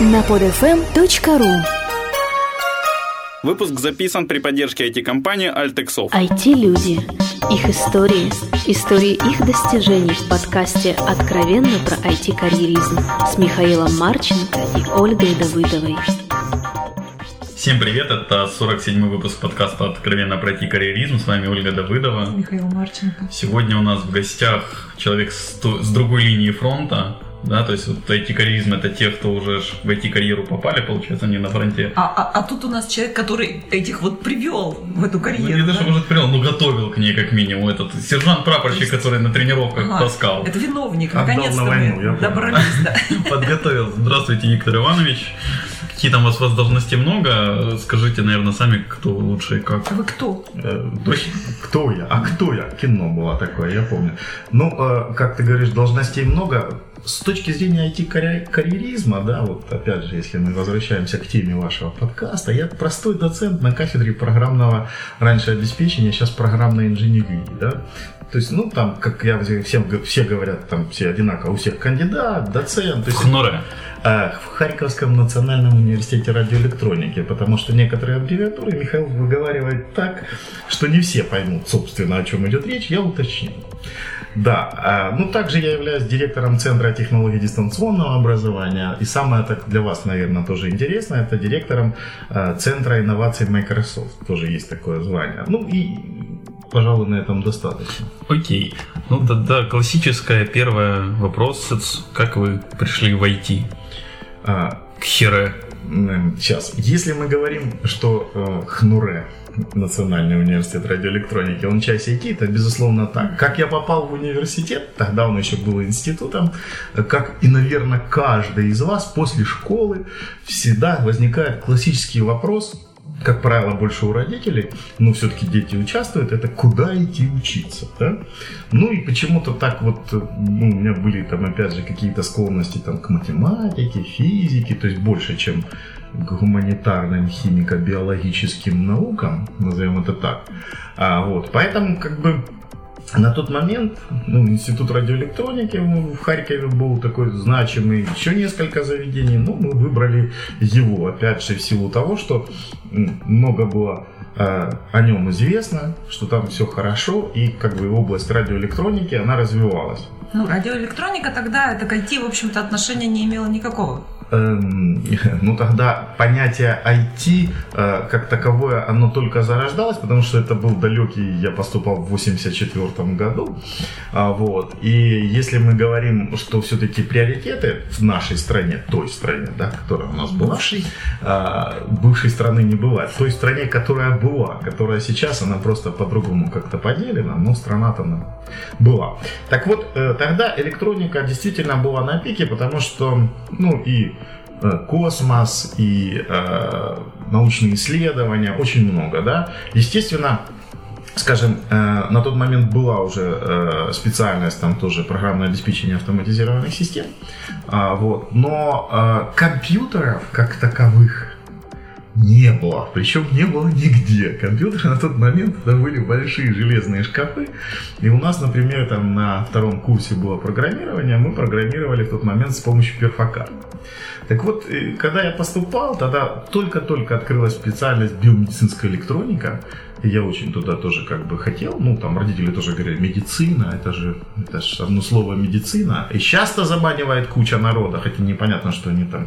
на podfm.ru Выпуск записан при поддержке IT-компании Altexov. IT-люди. Их истории. Истории их достижений в подкасте «Откровенно про IT-карьеризм» с Михаилом Марченко и Ольгой Давыдовой. Всем привет, это 47-й выпуск подкаста «Откровенно про IT-карьеризм». С вами Ольга Давыдова. Михаил Марченко. Сегодня у нас в гостях человек с, с другой линии фронта, да, то есть вот IT-карьеризм это те, кто уже в IT-карьеру попали, получается, они на фронте. А, а, а тут у нас человек, который этих вот привел в эту карьеру. Ну, не даже, может, привел, но готовил к ней как минимум. Этот сержант-прапорщик, есть... который на тренировках ага, таскал. Это виновник, наконец-то мы добрались. Да. Подготовил. Здравствуйте, Виктор Иванович. Какие там у вас, у вас должностей много? Скажите, наверное, сами, кто лучше и как. А вы кто? Э, кто я? А кто я? Кино было такое, я помню. Ну, э, как ты говоришь, должностей много с точки зрения IT-карьеризма, да, вот опять же, если мы возвращаемся к теме вашего подкаста, я простой доцент на кафедре программного раньше обеспечения, сейчас программной инженерии, да. То есть, ну, там, как я всем, все говорят, там все одинаково, у всех кандидат, доцент. Есть, Хноре. Э, в Харьковском национальном университете радиоэлектроники, потому что некоторые аббревиатуры Михаил выговаривает так, что не все поймут, собственно, о чем идет речь, я уточню. Да, а, ну также я являюсь директором Центра технологий дистанционного образования. И самое так для вас, наверное, тоже интересно, это директором а, Центра инноваций Microsoft. Тоже есть такое звание. Ну и пожалуй, на этом достаточно. Окей. Ну тогда классическая первая вопрос. Как вы пришли в IT? А, К хере. Сейчас. Если мы говорим, что э, хнуре Национальный университет радиоэлектроники, он часть IT, это безусловно так. Как я попал в университет, тогда он еще был институтом, как и, наверное, каждый из вас после школы всегда возникает классический вопрос, как правило, больше у родителей, но все-таки дети участвуют, это куда идти учиться, да? Ну и почему-то так вот, ну, у меня были там, опять же, какие-то склонности там к математике, физике, то есть больше, чем гуманитарным химико-биологическим наукам, назовем это так. А, вот, поэтому как бы на тот момент ну, Институт радиоэлектроники в Харькове был такой значимый, еще несколько заведений, но мы выбрали его, опять же, в силу того, что много было э, о нем известно, что там все хорошо, и как бы область радиоэлектроники, она развивалась. Ну, радиоэлектроника тогда, это к IT, в общем-то, отношения не имела никакого. Эм, ну тогда понятие IT э, как таковое, оно только зарождалось, потому что это был далекий, я поступал в 84 году, а, вот, и если мы говорим, что все-таки приоритеты в нашей стране, той стране, да, которая у нас была, бывшей, а, бывшей страны не бывает, той стране, которая была, которая сейчас, она просто по-другому как-то поделена, но страна-то она была. Так вот, э, тогда электроника действительно была на пике, потому что, ну и космос и э, научные исследования, очень много, да. Естественно, скажем, э, на тот момент была уже э, специальность, там тоже программное обеспечение автоматизированных систем, э, вот, но э, компьютеров как таковых не было. Причем не было нигде. Компьютеры на тот момент это были большие железные шкафы. И у нас, например, там на втором курсе было программирование, мы программировали в тот момент с помощью перфокарт. Так вот, когда я поступал, тогда только-только открылась специальность биомедицинская электроника. И я очень туда тоже как бы хотел. Ну, там родители тоже говорили, медицина, это же, это же одно слово медицина. И часто заманивает куча народа, хотя непонятно, что они там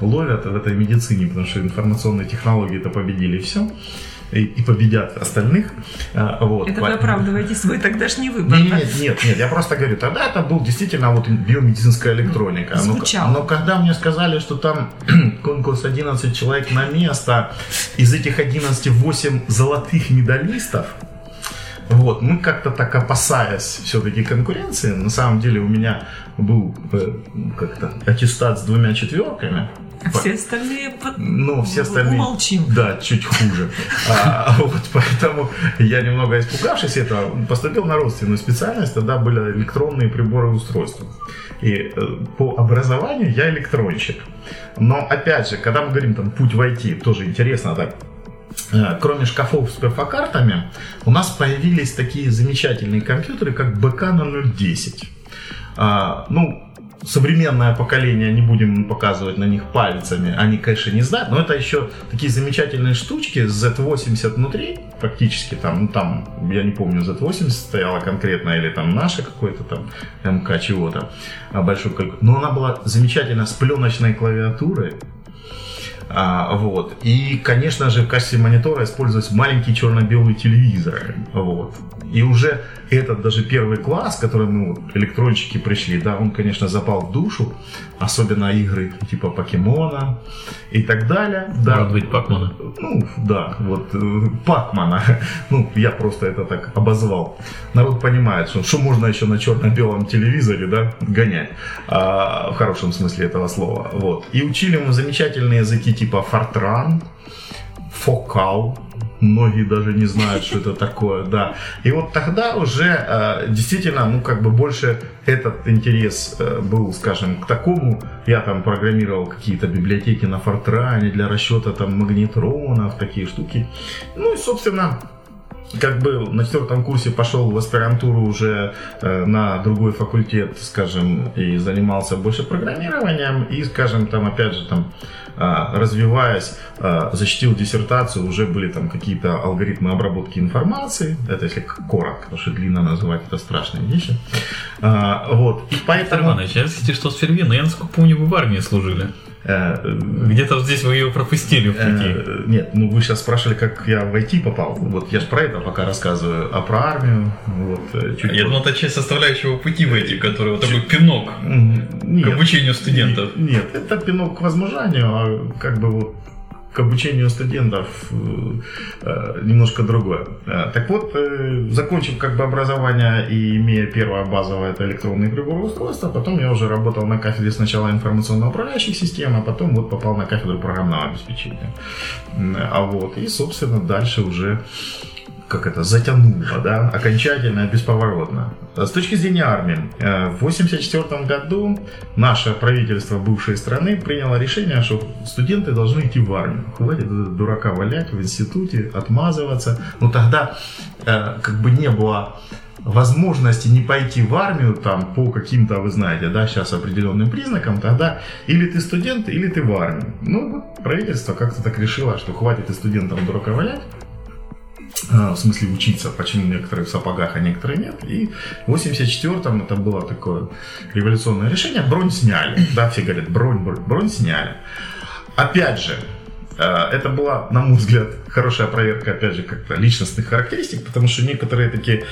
ловят в этой медицине, потому что информационные технологии это победили все и, и победят остальных. А, вот. Это вы оправдываете свой тогдашний выбор. Нет, нет, нет, нет, я просто говорю, тогда это был действительно вот биомедицинская электроника. Звучало. Но, но когда мне сказали, что там конкурс 11 человек на место, из этих 11 8 золотых медалистов, вот, мы как-то так опасаясь все-таки конкуренции, на самом деле у меня был э, как-то аттестат с двумя четверками, все остальные ну, все остальные, умолчим. Да, чуть хуже. А, вот поэтому я немного испугавшись этого, поступил на родственную специальность, тогда были электронные приборы и устройства. И э, по образованию я электронщик. Но опять же, когда мы говорим там путь в IT, тоже интересно так, э, кроме шкафов с перфокартами, у нас появились такие замечательные компьютеры, как БК на 010. А, ну, современное поколение, не будем показывать на них пальцами, они, конечно, не знают, но это еще такие замечательные штучки с Z80 внутри, практически там, ну там, я не помню, Z80 стояла конкретно, или там наша какой-то там МК чего-то, а, большой но она была замечательно с пленочной клавиатурой, а, вот. И, конечно же, в качестве монитора использовались маленькие черно-белые телевизоры. Вот. И уже этот даже первый класс, который ну, электрончики пришли, да, он, конечно, запал в душу, особенно игры типа Покемона и так далее. Да. Может быть, Пакмана. Ну, да, вот э, Пакмана. Ну, я просто это так обозвал. Народ понимает, что, что можно еще на черно-белом телевизоре, да, гонять. А, в хорошем смысле этого слова. Вот. И учили мы замечательные языки типа Fortran, Focal, многие даже не знают, что это такое, да. И вот тогда уже э, действительно, ну, как бы больше этот интерес э, был, скажем, к такому. Я там программировал какие-то библиотеки на Фортране для расчета там магнитронов, такие штуки. Ну и, собственно, как бы на четвертом курсе пошел в аспирантуру уже э, на другой факультет, скажем, и занимался больше программированием, и, скажем, там, опять же, там, э, развиваясь, э, защитил диссертацию, уже были там какие-то алгоритмы обработки информации, это если коротко, потому что длинно называть это страшные вещи. Э, вот, и поэтому... Иванович, я, кстати, что с Фервина, я, насколько помню, вы в армии служили. Э, Где-то здесь вы ее пропустили в пути. Э, нет, ну вы сейчас спрашивали, как я в IT попал. Вот я же про это пока рассказываю, а про армию. Вот, э, чуть я думал, это часть составляющего пути в IT, который вот такой пинок нет, к обучению студентов. Нет, это пинок к возмужанию, а как бы вот к обучению студентов э, э, немножко другое. Э, так вот, закончив как бы образование и имея первое базовое это электронное приборное устройство, потом я уже работал на кафедре сначала информационно-управляющих систем, а потом вот попал на кафедру программного обеспечения. А вот, и, собственно, дальше уже как это, затянуло, да, окончательно, бесповоротно. С точки зрения армии, э, в 1984 году наше правительство бывшей страны приняло решение, что студенты должны идти в армию. Хватит дурака валять в институте, отмазываться. Но тогда э, как бы не было возможности не пойти в армию там по каким-то, вы знаете, да, сейчас определенным признакам, тогда или ты студент, или ты в армию. Ну, правительство как-то так решило, что хватит и студентам дурака валять, а, в смысле учиться, почему некоторые в сапогах, а некоторые нет. И в 84-м это было такое революционное решение, бронь сняли. Да, все говорят, бронь, бронь, бронь сняли. Опять же, э, это была, на мой взгляд, хорошая проверка, опять же, как-то личностных характеристик, потому что некоторые такие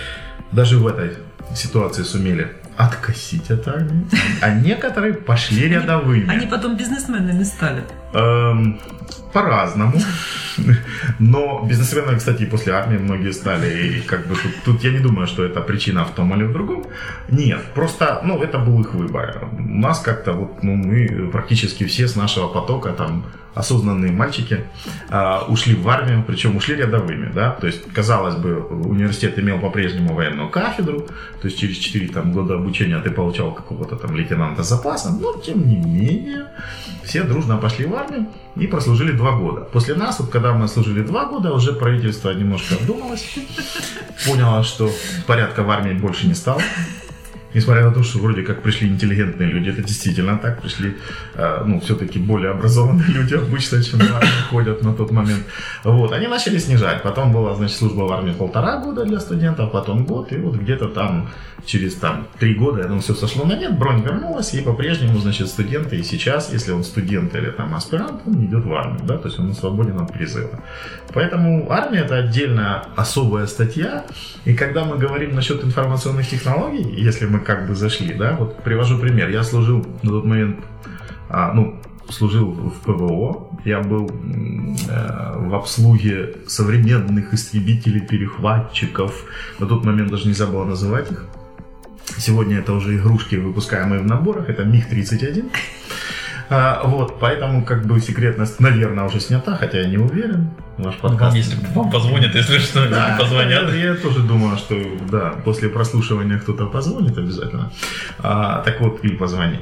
даже в этой ситуации сумели откосить от армии, а некоторые пошли рядовыми. Они потом бизнесменами стали. Эм, по-разному. Но бизнесменами, кстати, после армии многие стали. И как бы тут, тут я не думаю, что это причина в том или в другом. Нет, просто, ну, это был их выбор. У нас как-то вот, ну, мы практически все с нашего потока там осознанные мальчики э, ушли в армию, причем ушли рядовыми, да, то есть, казалось бы, университет имел по-прежнему военную кафедру, то есть через 4 там, года обучения ты получал какого-то там лейтенанта запаса, но тем не менее все дружно пошли в армию и прослужили 2 года. После нас, вот когда мы служили 2 года, уже правительство немножко обдумалось, поняло, что порядка в армии больше не стало, несмотря на то, что вроде как пришли интеллигентные люди, это действительно так, пришли, э, ну, все-таки более образованные люди обычно, чем в армию ходят на тот момент. Вот, они начали снижать. Потом была, значит, служба в армии полтора года для студентов, потом год, и вот где-то там через там три года, я думаю, все сошло на нет, бронь вернулась, и по-прежнему, значит, студенты, и сейчас, если он студент или там аспирант, он идет в армию, да, то есть он свободен от призыва. Поэтому армия это отдельная особая статья, и когда мы говорим насчет информационных технологий, если мы как бы зашли, да, вот привожу пример, я служил на тот момент, а, ну, служил в ПВО, я был э, в обслуге современных истребителей, перехватчиков, на тот момент даже нельзя было называть их, Сегодня это уже игрушки, выпускаемые в наборах, это МиГ-31. А, вот, поэтому как бы секретность, наверное, уже снята, хотя я не уверен. ваш Ну, подкаст. Вам, если вам позвонят, если что, Да, позвонят. Я, я тоже думаю, что да, после прослушивания кто-то позвонит обязательно. А, так вот, или позвонит.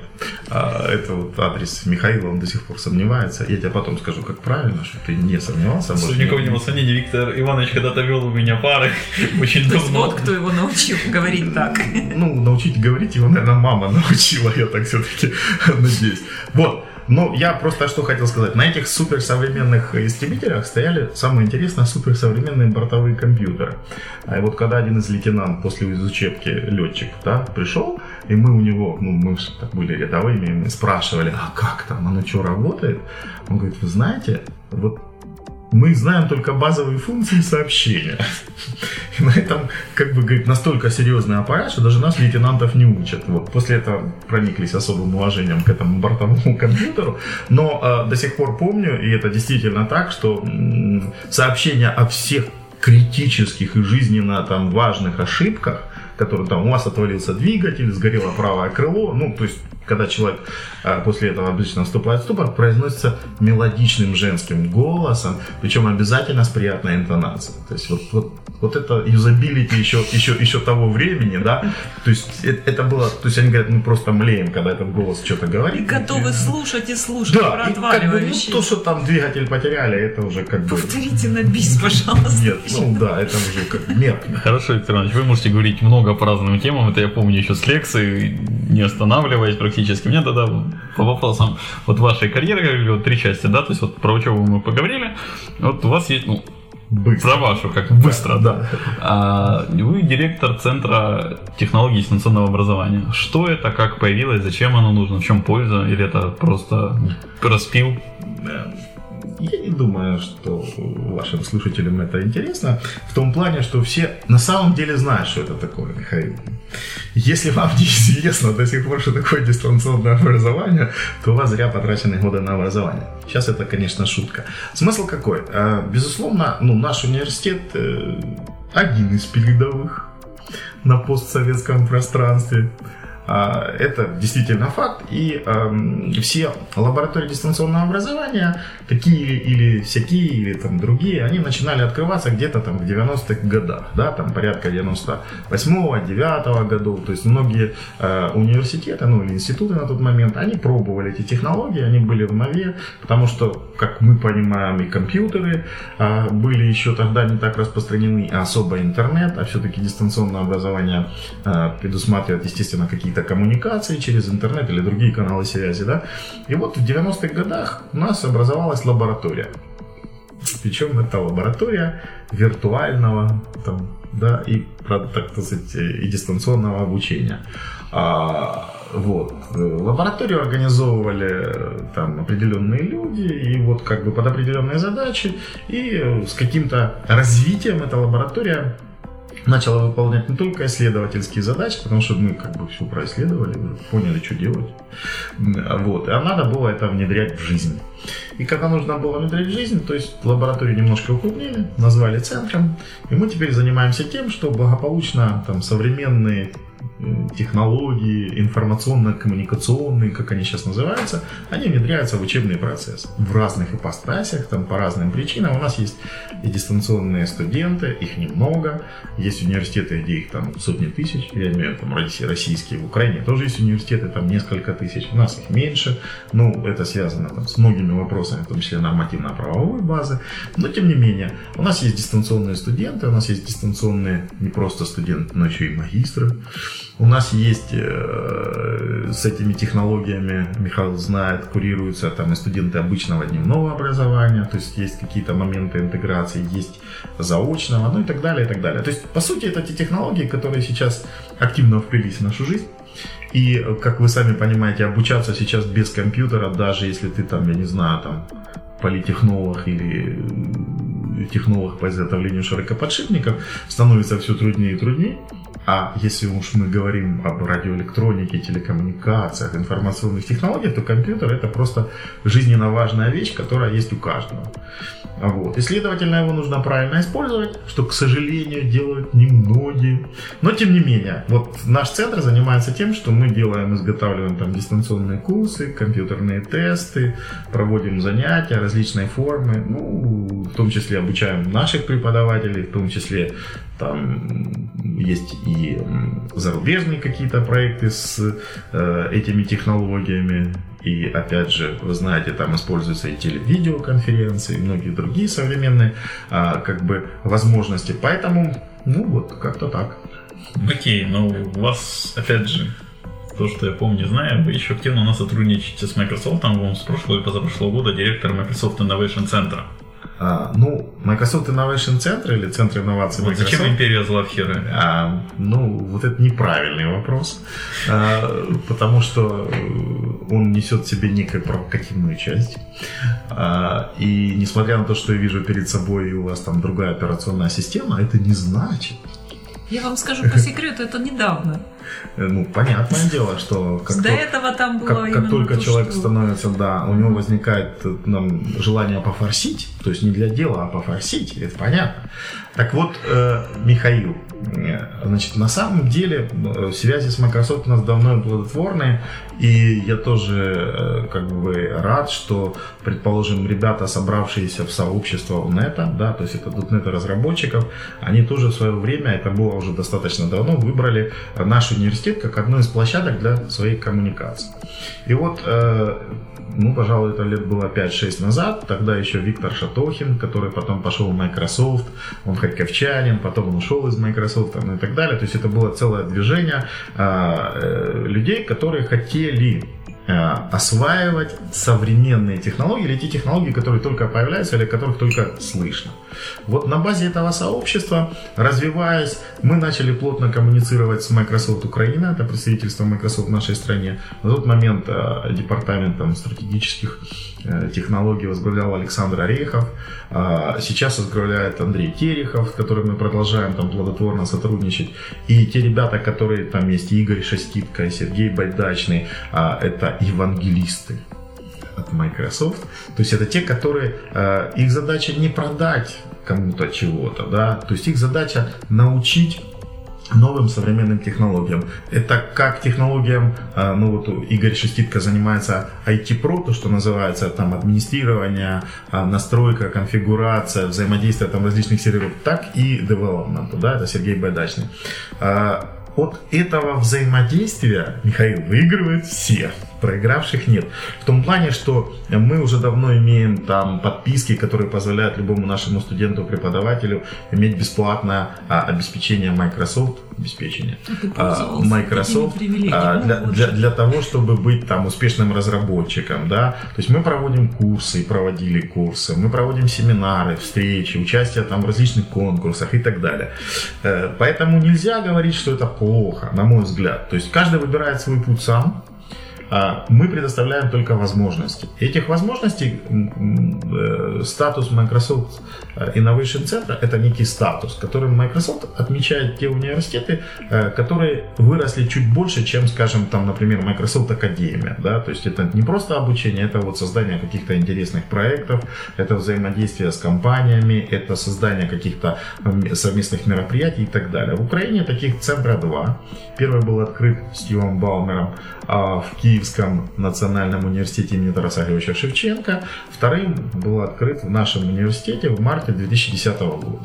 А, это вот адрес Михаила, он до сих пор сомневается. Я тебе потом скажу, как правильно, чтобы ты не сомневался. больше. Судников не сомнений, Виктор Иванович когда-то вел у меня пары очень давно. вот кто его научил говорить так. Ну, научить говорить его, наверное, мама научила, я так все-таки надеюсь. Вот. Ну, я просто что хотел сказать. На этих суперсовременных истребителях стояли, самое интересное, суперсовременные бортовые компьютеры. А вот когда один из лейтенант после из учебки летчик да, пришел, и мы у него, ну, мы были рядовыми, мы спрашивали, а как там, оно что, работает? Он говорит, вы знаете, вот мы знаем только базовые функции сообщения. И на этом, как бы, говорит, настолько серьезный аппарат, что даже нас лейтенантов не учат. Вот. После этого прониклись особым уважением к этому бортовому компьютеру. Но э, до сих пор помню, и это действительно так, что м, сообщения о всех критических и жизненно там важных ошибках, которые там у вас отвалился двигатель, сгорело правое крыло, ну, то есть когда человек а, после этого обычно вступает в ступор, произносится мелодичным женским голосом, причем обязательно с приятной интонацией. То есть вот, вот, вот это юзабилити еще, еще, еще того времени, да, то есть это, это было, то есть они говорят, мы просто млеем, когда этот голос что-то И говорит. готовы слушать и слушать Да, про и как бы, ну, то, что там двигатель потеряли, это уже как бы... Повторите на бис, пожалуйста. Нет, ну да, это уже как меркнет. Хорошо, Виктор Иванович, вы можете говорить много по разным темам, это я помню еще с лекции, не останавливаясь практически. Мне тогда по вопросам вот вашей карьеры, как говорю, три части, да, то есть вот про учебу мы поговорили, вот у вас есть, ну, Быстро. про вашу, как быстро, да. А, вы директор Центра технологий дистанционного образования. Что это, как появилось, зачем оно нужно, в чем польза, или это просто распил? Я не думаю, что вашим слушателям это интересно. В том плане, что все на самом деле знают, что это такое, Михаил. Если вам не известно до сих пор, что такое дистанционное образование, то у вас зря потрачены годы на образование. Сейчас это, конечно, шутка. Смысл какой? Э, Безусловно, ну, наш университет э, один из передовых на постсоветском пространстве. А, Это действительно факт. И эм, все лаборатории дистанционного образования, такие или всякие, или там другие, они начинали открываться где-то там в 90-х годах, да, там порядка 98-го, 9 годов. То есть многие э, университеты, ну или институты на тот момент, они пробовали эти технологии, они были в нове, потому что, как мы понимаем, и компьютеры а, были еще тогда не так распространены, а особо интернет, а все-таки дистанционное образование а, предусматривает, естественно, какие-то коммуникации через интернет или другие каналы связи, да. И вот в 90-х годах у нас образовалась лаборатория. Причем это лаборатория виртуального там, да, и, так сказать, и дистанционного обучения. А, вот. Лабораторию организовывали там определенные люди, и вот как бы под определенные задачи, и с каким-то развитием эта лаборатория начала выполнять не только исследовательские задачи, потому что мы как бы все происследовали, поняли, что делать. Вот. А надо было это внедрять в жизнь. И когда нужно было внедрять в жизнь, то есть лабораторию немножко укрупнили, назвали центром, и мы теперь занимаемся тем, что благополучно там современные технологии, информационно-коммуникационные, как они сейчас называются, они внедряются в учебный процесс в разных ипостасях, там по разным причинам. У нас есть и дистанционные студенты, их немного, есть университеты, где их там сотни тысяч, я имею в там росси- российские, в Украине тоже есть университеты, там несколько тысяч, у нас их меньше, ну, это связано там, с многими вопросами, в том числе нормативно-правовой базы, но тем не менее, у нас есть дистанционные студенты, у нас есть дистанционные не просто студенты, но еще и магистры, у нас есть э, с этими технологиями, Михаил знает, курируются там и студенты обычного дневного образования, то есть есть какие-то моменты интеграции, есть заочного, ну и так далее, и так далее. То есть, по сути, это те технологии, которые сейчас активно вплелись в нашу жизнь. И, как вы сами понимаете, обучаться сейчас без компьютера, даже если ты там, я не знаю, там, политехнолог или э, технолог по изготовлению широкоподшипников, становится все труднее и труднее. А если уж мы говорим об радиоэлектронике, телекоммуникациях, информационных технологиях, то компьютер это просто жизненно важная вещь, которая есть у каждого. Вот. И, следовательно, его нужно правильно использовать, что, к сожалению, делают немногие. Но, тем не менее, вот наш центр занимается тем, что мы делаем, изготавливаем там дистанционные курсы, компьютерные тесты, проводим занятия, различные формы, ну, в том числе обучаем наших преподавателей, в том числе там есть и зарубежные какие-то проекты с э, этими технологиями. И опять же, вы знаете, там используются и телевидеоконференции, и многие другие современные а, как бы возможности. Поэтому, ну вот, как-то так. Окей, но у вас, опять же, то, что я помню, знаю, вы еще активно у нас сотрудничаете с Microsoft, там, с прошлого и позапрошлого года директор Microsoft Innovation Center. А, ну, Microsoft Innovation Center или Центр инноваций вот Microsoft... Зачем империя зла в? А, ну, вот это неправильный вопрос, а, потому что он несет в себе некую провокативную часть. А, и несмотря на то, что я вижу перед собой у вас там другая операционная система, это не значит, я вам скажу по секрету, это недавно. Э, ну, понятное дело, что как До то, этого там было как, как только то, человек что... становится, да, у него возникает э, нам, желание пофорсить, то есть не для дела, а пофорсить, это понятно. Так вот, э, Михаил, значит, на самом деле связи с Microsoft у нас давно плодотворные, и я тоже как бы рад, что, предположим, ребята, собравшиеся в сообщество UNET, да, то есть это .NET разработчиков, они тоже в свое время, это было уже достаточно давно, выбрали наш университет как одну из площадок для своей коммуникации. И вот ну, пожалуй, это лет было 5-6 назад. Тогда еще Виктор Шатохин, который потом пошел в Microsoft, он харьковчанин, потом он ушел из Microsoft ну, и так далее. То есть это было целое движение а, э, людей, которые хотели Э, осваивать современные технологии или те технологии, которые только появляются или которых только слышно. Вот на базе этого сообщества, развиваясь, мы начали плотно коммуницировать с Microsoft Украина, это представительство Microsoft в нашей стране. На тот момент э, департаментом стратегических э, технологий возглавлял Александр Орехов, сейчас возглавляет Андрей Терехов, с которым мы продолжаем там плодотворно сотрудничать. И те ребята, которые там есть, Игорь Шаститко, Сергей Байдачный, это евангелисты от Microsoft. То есть это те, которые, э, их задача не продать кому-то чего-то, да, то есть их задача научить новым современным технологиям. Это как технологиям, э, ну вот Игорь Шеститко занимается IT-про, то, что называется там администрирование, э, настройка, конфигурация, взаимодействие там различных серверов, так и development, да, это Сергей Байдачный. От этого взаимодействия, Михаил, выигрывают все проигравших нет. В том плане, что мы уже давно имеем там подписки, которые позволяют любому нашему студенту, преподавателю иметь бесплатное а, обеспечение Microsoft, обеспечение а, Microsoft а, для, для, для того, чтобы быть там успешным разработчиком, да. То есть мы проводим курсы, проводили курсы, мы проводим семинары, встречи, участие там в различных конкурсах и так далее. Э, поэтому нельзя говорить, что это плохо, на мой взгляд. То есть каждый выбирает свой путь сам, а, мы предоставляем только возможности. Этих возможностей э, статус Microsoft э, Innovation Center это некий статус, которым Microsoft отмечает те университеты, э, которые выросли чуть больше, чем, скажем, там, например, Microsoft Академия. Да? То есть это не просто обучение, это вот создание каких-то интересных проектов, это взаимодействие с компаниями, это создание каких-то совместных мероприятий и так далее. В Украине таких центра два. Первый был открыт Стивом Балмером а в Киевском национальном университете имени Тараса Григорьевича Шевченко. Вторым был открыт в нашем университете в марте 2010 года.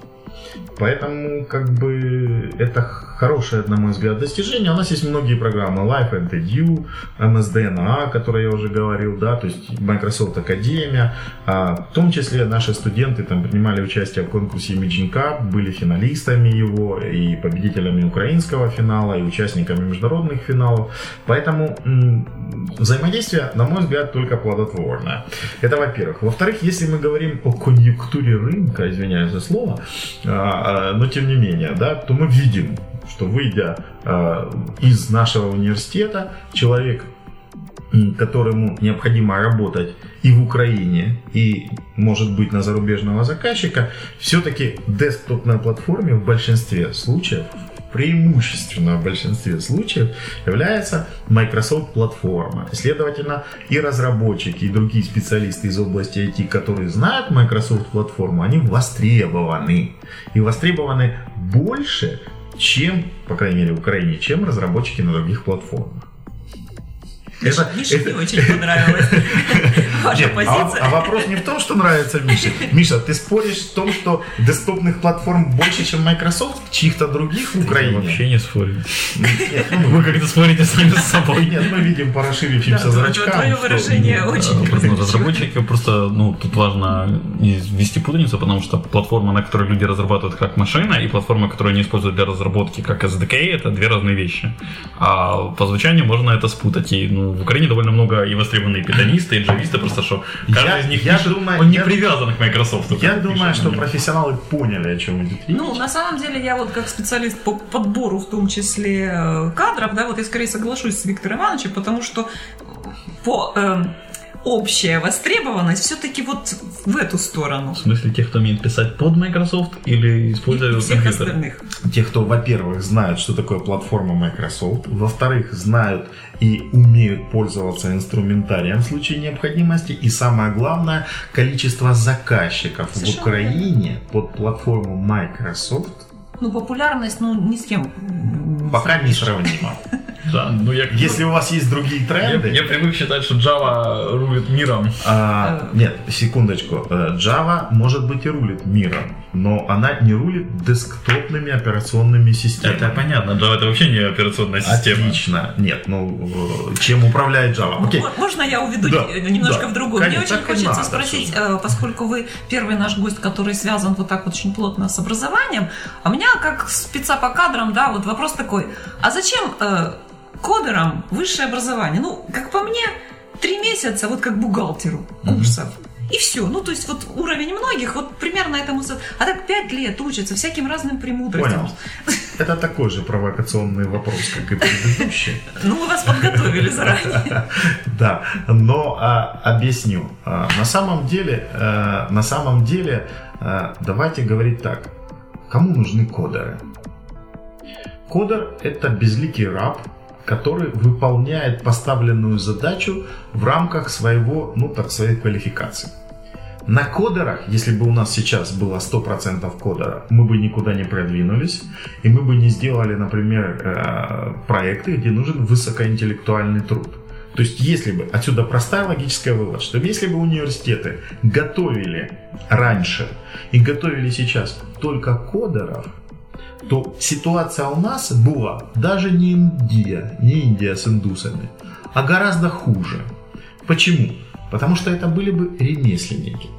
Поэтому, как бы, это хорошее, на мой взгляд, достижение. У нас есть многие программы Life and Edu, MSDNA, о которой я уже говорил, да, то есть Microsoft Академия. В том числе наши студенты там принимали участие в конкурсе Imaging Cup, были финалистами его и победителями украинского финала, и участниками международных финалов. Поэтому взаимодействие, на мой взгляд, только плодотворное. Это во-первых. Во-вторых, если мы говорим о конъюнктуре рынка, извиняюсь за слово, а, а, но тем не менее, да, то мы видим, что выйдя а, из нашего университета, человек, которому необходимо работать и в Украине, и, может быть, на зарубежного заказчика, все-таки десктоп на платформе в большинстве случаев преимущественно в большинстве случаев является Microsoft платформа. Следовательно, и разработчики, и другие специалисты из области IT, которые знают Microsoft платформу, они востребованы. И востребованы больше, чем, по крайней мере, в Украине, чем разработчики на других платформах. Это, Мише это... не очень понравилось ваша Нет, а позиция. А, а вопрос не в том, что нравится Мише. Миша, ты споришь в том, что десктопных платформ больше, чем Microsoft, чьих-то других в Украине? Я вообще не спорю. Ну, Вы как-то спорите сами с собой. Нет, мы видим по расширившимся да, зрачкам. Твое выражение очень ну, Разработчики просто, ну, тут важно не ввести путаницу, потому что платформа, на которой люди разрабатывают как машина, и платформа, которую они используют для разработки как SDK, это две разные вещи. А по звучанию можно это спутать. И, ну, в Украине довольно много и востребованные питонисты, и джависты, просто что каждый я, из них я пишет, думаю, он не я, привязан к Microsoft. Я думаю, что профессионалы поняли, о чем идет речь. Ну, на самом деле, я вот как специалист по подбору, в том числе э, кадров, да, вот я скорее соглашусь с Виктором Ивановичем, потому что по э, общая востребованность все-таки вот в эту сторону. В смысле тех, кто умеет писать под Microsoft или используя всех компьютер? остальных. Тех, кто, во-первых, знают, что такое платформа Microsoft, во-вторых, знают и умеют пользоваться инструментарием в случае необходимости, и самое главное, количество заказчиков Совершенно в Украине под платформу Microsoft ну, популярность, ну, ни с кем. Пока не сравнима. Да, ну я... Если у вас есть другие тренды... Я, я привык считать, что Java рулит миром. А, нет, секундочку. Э, Java, может быть, и рулит миром, но она не рулит десктопными операционными системами. Это понятно. Java это вообще не операционная система. Отлично. Нет, ну, э, чем управляет Java? Окей. Можно я уведу да, немножко да, в другую? Конечно, Мне очень хочется надо, спросить, все. Э, поскольку вы первый наш гость, который связан вот так вот очень плотно с образованием, а у меня как спеца по кадрам, да, вот вопрос такой, а зачем кодерам высшее образование. Ну, как по мне, три месяца, вот как бухгалтеру курсов. И все. Ну, то есть вот уровень многих, вот примерно этому... А так пять лет учатся всяким разным премудростям. Понял. Это такой же провокационный вопрос, как и предыдущий. Ну, мы вас подготовили заранее. Да, но а, объясню. А, на самом деле, а, на самом деле, давайте говорить так. Кому нужны кодеры? Кодер – это безликий раб, который выполняет поставленную задачу в рамках своего, ну так, своей квалификации. На кодерах, если бы у нас сейчас было 100% кодера, мы бы никуда не продвинулись, и мы бы не сделали, например, э, проекты, где нужен высокоинтеллектуальный труд. То есть, если бы, отсюда простая логическая вывод, что если бы университеты готовили раньше и готовили сейчас только кодеров, то ситуация у нас была даже не Индия, не Индия с индусами, а гораздо хуже. Почему? Потому что это были бы ремесленники.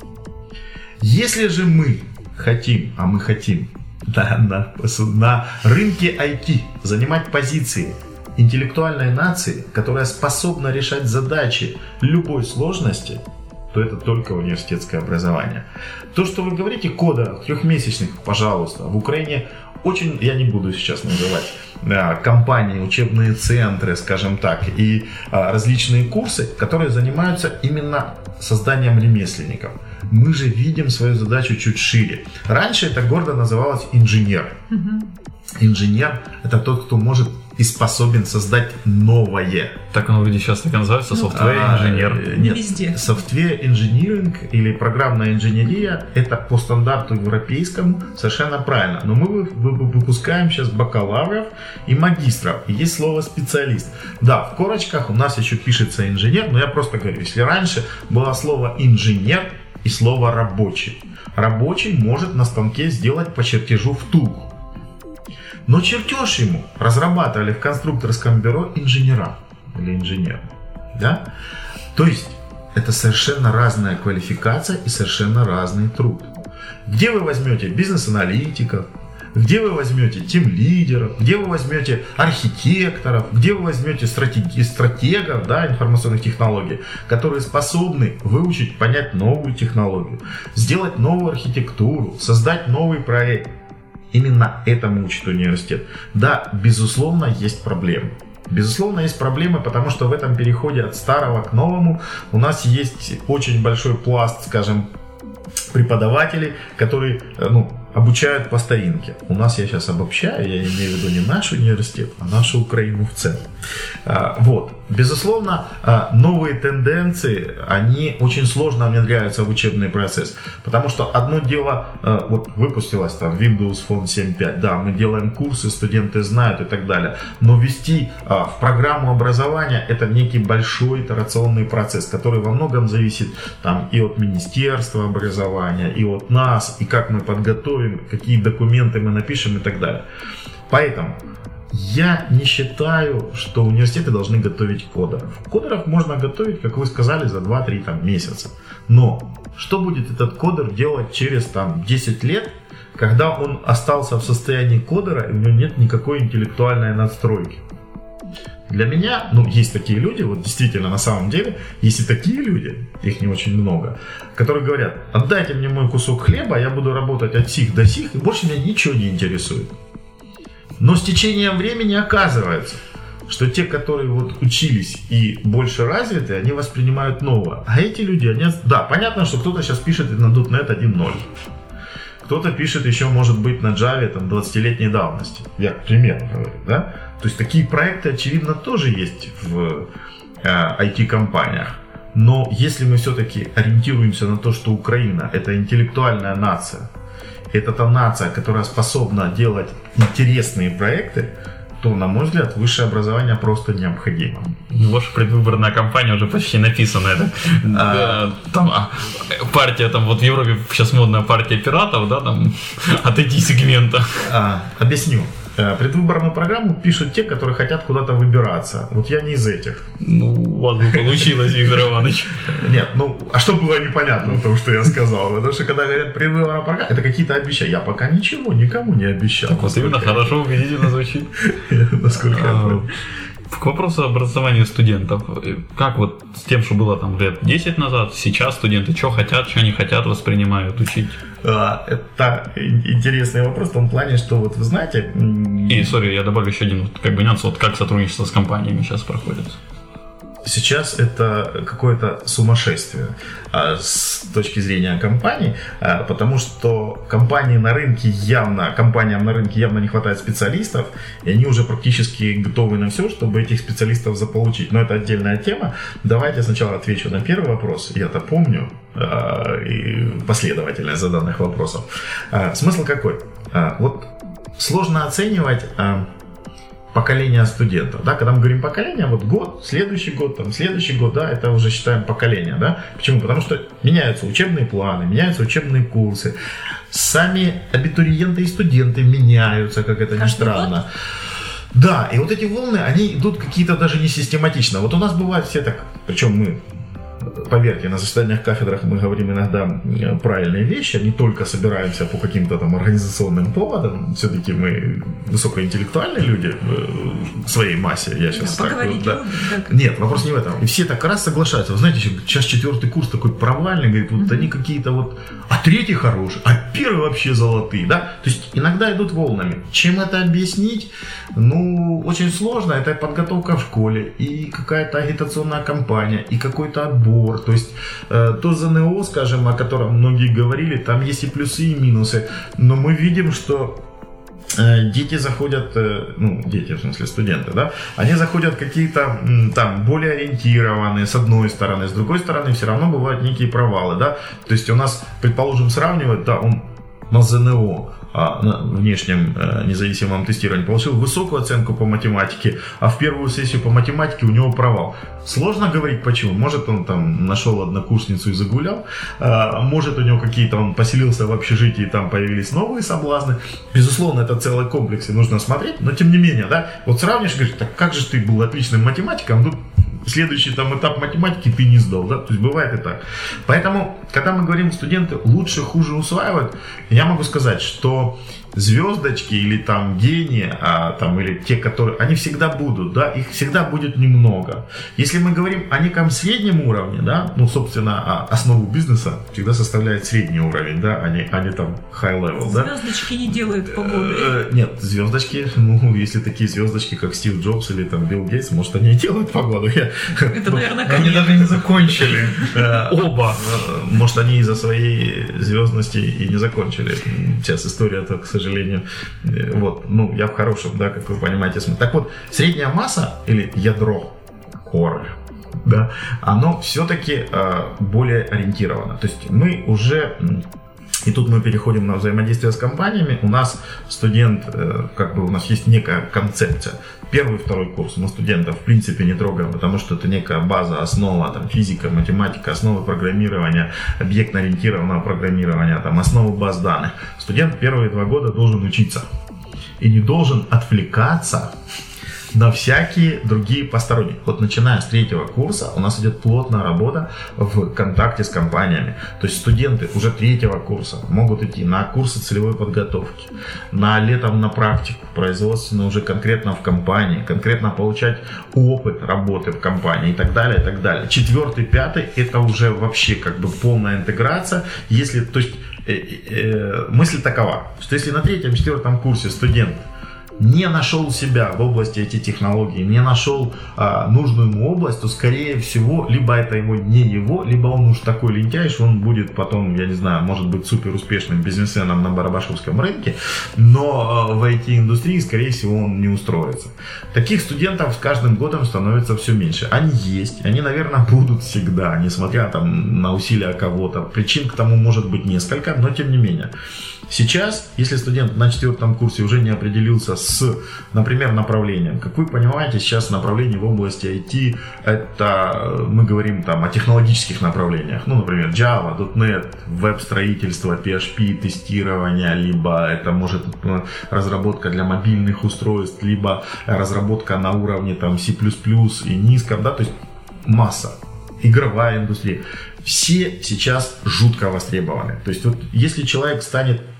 Если же мы хотим, а мы хотим на, на, на рынке IT занимать позиции интеллектуальной нации, которая способна решать задачи любой сложности, то это только университетское образование. То, что вы говорите, кода трехмесячных, пожалуйста, в Украине очень, я не буду сейчас называть компании, учебные центры, скажем так, и а, различные курсы, которые занимаются именно созданием ремесленников. Мы же видим свою задачу чуть шире. Раньше это гордо называлось инженер. Инженер – это тот, кто может и способен создать новое. Так оно вроде сейчас так называется, ну, software инженер. А, нет, Везде. software engineering или программная инженерия это по стандарту европейскому совершенно правильно. Но мы выпускаем сейчас бакалавров и магистров. И есть слово специалист. Да, в корочках у нас еще пишется инженер, но я просто говорю, если раньше было слово инженер и слово рабочий. Рабочий может на станке сделать по чертежу втулку. Но чертеж ему разрабатывали в конструкторском бюро инженера или инженеры. Да? То есть это совершенно разная квалификация и совершенно разный труд. Где вы возьмете бизнес-аналитиков, где вы возьмете тем лидеров, где вы возьмете архитекторов, где вы возьмете стратеги, стратегов да, информационных технологий, которые способны выучить, понять новую технологию, сделать новую архитектуру, создать новый проект. Именно этому учит университет. Да, безусловно, есть проблемы. Безусловно, есть проблемы, потому что в этом переходе от старого к новому у нас есть очень большой пласт, скажем, преподавателей, которые, э, ну, обучают по старинке. У нас я сейчас обобщаю, я имею в виду не наш университет, а нашу Украину в целом. А, вот. Безусловно, а, новые тенденции, они очень сложно внедряются в учебный процесс. Потому что одно дело, а, вот выпустилась там Windows Phone 7.5, да, мы делаем курсы, студенты знают и так далее. Но ввести в программу образования это некий большой итерационный процесс, который во многом зависит там и от Министерства образования, и от нас, и как мы подготовим, какие документы мы напишем и так далее. Поэтому я не считаю, что университеты должны готовить кодеров. Кодеров можно готовить, как вы сказали, за 2-3 там, месяца. Но что будет этот кодер делать через там, 10 лет, когда он остался в состоянии кодера и у него нет никакой интеллектуальной надстройки? Для меня, ну, есть такие люди, вот действительно, на самом деле, есть и такие люди, их не очень много, которые говорят, отдайте мне мой кусок хлеба, я буду работать от сих до сих, и больше меня ничего не интересует. Но с течением времени оказывается, что те, которые вот учились и больше развиты, они воспринимают новое. А эти люди, они, да, понятно, что кто-то сейчас пишет на .NET 1.0. Кто-то пишет еще, может быть, на Java там, 20-летней давности. Я примерно говорю, да? То есть такие проекты, очевидно, тоже есть в э, IT-компаниях. Но если мы все-таки ориентируемся на то, что Украина это интеллектуальная нация, это та нация, которая способна делать интересные проекты, то, на мой взгляд, высшее образование просто необходимо. Ну, ваша предвыборная кампания уже почти написана. Это, а... да, там, а, партия, там вот в Европе сейчас модная партия пиратов, да, там от IT-сегмента. А, объясню. Э, предвыборную программу пишут те, которые хотят куда-то выбираться. Вот я не из этих. Ну, у вас бы получилось, Виктор Иванович. Нет, ну, а что было непонятно в том, что я сказал? Потому что когда говорят предвыборная программа, это какие-то обещания. Я пока ничего никому не обещал. Так вот именно хорошо, убедительно звучит. Насколько я понял. К вопросу образования студентов. Как вот с тем, что было там лет 10 назад, сейчас студенты что хотят, что не хотят, воспринимают, учить? А, это интересный вопрос в том плане, что вот вы знаете... И, сори, я добавлю еще один вот, как бы нюанс, вот как сотрудничество с компаниями сейчас проходит. Сейчас это какое-то сумасшествие а, с точки зрения компаний, а, потому что компании на рынке явно, компаниям на рынке явно не хватает специалистов, и они уже практически готовы на все, чтобы этих специалистов заполучить. Но это отдельная тема. Давайте сначала отвечу на первый вопрос. Я-то помню а, и последовательность заданных вопросов. Смысл какой? Вот сложно оценивать поколения студентов. Да? Когда мы говорим поколение, вот год, следующий год, там, следующий год, да, это уже считаем поколение. Да? Почему? Потому что меняются учебные планы, меняются учебные курсы. Сами абитуриенты и студенты меняются, как это ни странно. Год? Да, и вот эти волны, они идут какие-то даже не систематично. Вот у нас бывает все так, причем мы поверьте, на заседаниях кафедрах мы говорим иногда правильные вещи, а не только собираемся по каким-то там организационным поводам. Все-таки мы высокоинтеллектуальные люди в своей массе. Я сейчас да, так, да. так. Нет, вопрос не в этом. И все так раз соглашаются. Вы знаете, сейчас четвертый курс такой провальный, говорит, вот mm-hmm. они какие-то вот, а третий хороший, а первый вообще золотые, да? То есть иногда идут волнами. Чем это объяснить? Ну, очень сложно. Это подготовка в школе и какая-то агитационная кампания, и какой-то отбор. То есть э, то ЗНО, скажем, о котором многие говорили, там есть и плюсы, и минусы. Но мы видим, что э, дети заходят, э, ну, дети, в смысле студенты, да, они заходят какие-то там более ориентированные, с одной стороны, с другой стороны, все равно бывают некие провалы, да, то есть у нас, предположим, сравнивать, да, он на ЗНО, внешнем э, независимом тестировании, получил высокую оценку по математике, а в первую сессию по математике у него провал. Сложно говорить почему. Может он там нашел однокурсницу и загулял, а, может у него какие-то, он поселился в общежитии, там появились новые соблазны. Безусловно, это целый комплекс, и нужно смотреть, но тем не менее, да, вот сравнишь, говоришь, так как же ты был отличным математиком, тут следующий там этап математики ты не сдал, да, то есть бывает и так. Поэтому, когда мы говорим студенты лучше, хуже усваивают, я могу сказать, что звездочки или там гении, а, там, или те, которые, они всегда будут, да, их всегда будет немного. Если мы говорим о неком среднем уровне, да, ну, собственно, а основу бизнеса всегда составляет средний уровень, да, а не, а не там high level, да. Звездочки не делают погоды. Э, нет, звездочки, ну, если такие звездочки, как Стив Джобс или там Билл Гейтс, может, они и делают погоду. Это, наверное, Они даже не закончили. Оба. Может, они из-за своей звездности и не закончили. Сейчас история, то, к сожалению, э, вот, ну, я в хорошем, да, как вы понимаете. Так вот, средняя масса или ядро, core, да, оно все-таки э, более ориентировано. То есть мы уже и тут мы переходим на взаимодействие с компаниями. У нас студент, э, как бы у нас есть некая концепция. Первый, второй курс мы студентов в принципе не трогаем, потому что это некая база, основа, там, физика, математика, основы программирования, объектно-ориентированного программирования, там, основы баз данных. Студент первые два года должен учиться и не должен отвлекаться на всякие другие посторонние. Вот начиная с третьего курса у нас идет плотная работа в контакте с компаниями. То есть студенты уже третьего курса могут идти на курсы целевой подготовки, на летом на практику производственную уже конкретно в компании, конкретно получать опыт работы в компании и так далее, и так далее. Четвертый, пятый это уже вообще как бы полная интеграция. Если, то есть э, э, мысль такова, что если на третьем, четвертом курсе студент не нашел себя в области этих технологий, не нашел а, нужную ему область, то скорее всего, либо это его не его, либо он уж такой лентяй, что он будет потом, я не знаю, может быть супер успешным бизнесменом на Барабашевском рынке, но а, в IT-индустрии, скорее всего, он не устроится. Таких студентов с каждым годом становится все меньше. Они есть, они, наверное, будут всегда, несмотря там, на усилия кого-то. Причин к тому может быть несколько, но тем не менее. Сейчас, если студент на четвертом курсе уже не определился с, например, направлением, как вы понимаете, сейчас направление в области IT, это мы говорим там о технологических направлениях, ну, например, Java, .NET, веб-строительство, PHP, тестирование, либо это может э, разработка для мобильных устройств, либо разработка на уровне там C++ и низком, да, то есть масса игровая индустрия. Все сейчас жутко востребованы. То есть вот если человек станет Э,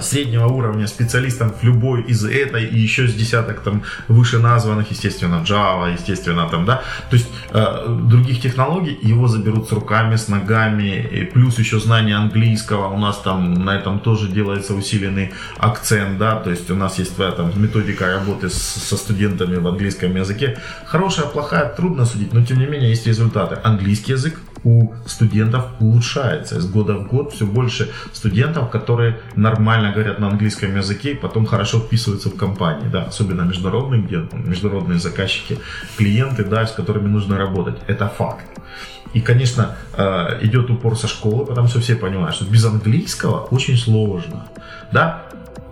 среднего уровня специалистом в любой из этой и еще с десяток там выше названных, естественно, Java, естественно, там, да, то есть э, других технологий его заберут с руками, с ногами, и плюс еще знание английского, у нас там на этом тоже делается усиленный акцент, да, то есть у нас есть твоя там методика работы с, со студентами в английском языке, хорошая, плохая, трудно судить, но тем не менее есть результаты. Английский язык у студентов улучшается. Из года в год все больше студентов, которые нормально говорят на английском языке и потом хорошо вписываются в компании, да, особенно международные, где международные заказчики, клиенты, да, с которыми нужно работать. Это факт. И, конечно, э, идет упор со школы, потому что все понимают, что без английского очень сложно. Да?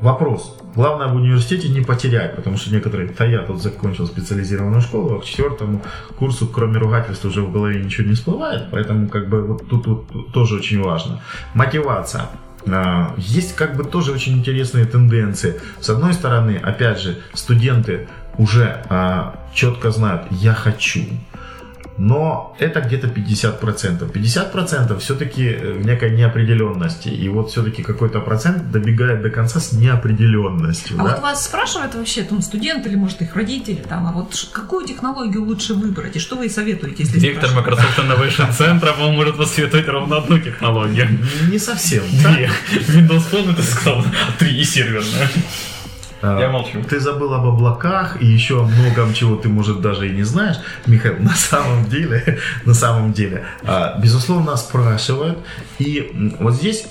Вопрос. Главное в университете не потерять, потому что некоторые, да я тут закончил специализированную школу, а к четвертому курсу, кроме ругательств, уже в голове ничего не всплывает, поэтому как бы вот тут, тут тоже очень важно. Мотивация. А, есть как бы тоже очень интересные тенденции. С одной стороны, опять же, студенты уже а, четко знают, я хочу, но это где-то 50%. 50% все-таки в некой неопределенности. И вот все-таки какой-то процент добегает до конца с неопределенностью. А да? вот вас спрашивают вообще там студенты или, может, их родители, там, а вот какую технологию лучше выбрать? И что вы советуете, если Директор Microsoft Innovation Center вам может посоветовать ровно одну технологию. Не совсем. Две. Windows Phone, это сказал, три и серверная. А, Я молчу. Ты забыл об облаках и еще о многом, чего ты, может, даже и не знаешь. Михаил, на самом деле, на самом деле, а, безусловно, спрашивают. И вот здесь,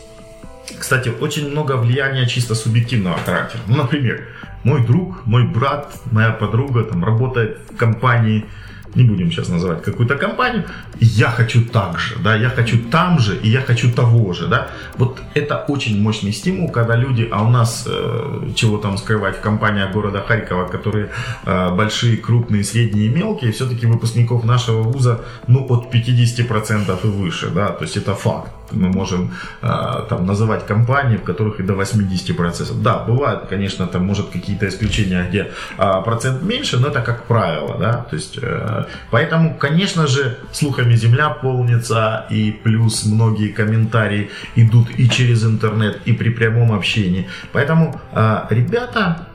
кстати, очень много влияния чисто субъективного характера. Ну, например, мой друг, мой брат, моя подруга там работает в компании не будем сейчас называть какую-то компанию, я хочу так же, да, я хочу там же, и я хочу того же, да. Вот это очень мощный стимул, когда люди, а у нас, э, чего там скрывать, в компаниях города Харькова, которые э, большие, крупные, средние и мелкие, все-таки выпускников нашего вуза, ну, от 50% и выше, да, то есть это факт мы можем э, там называть компании, в которых и до 80%. Да, бывают, конечно, там может какие-то исключения, где э, процент меньше, но это как правило, да, то есть э, Поэтому, конечно же, слухами земля полнится, и плюс многие комментарии идут и через интернет, и при прямом общении. Поэтому ребята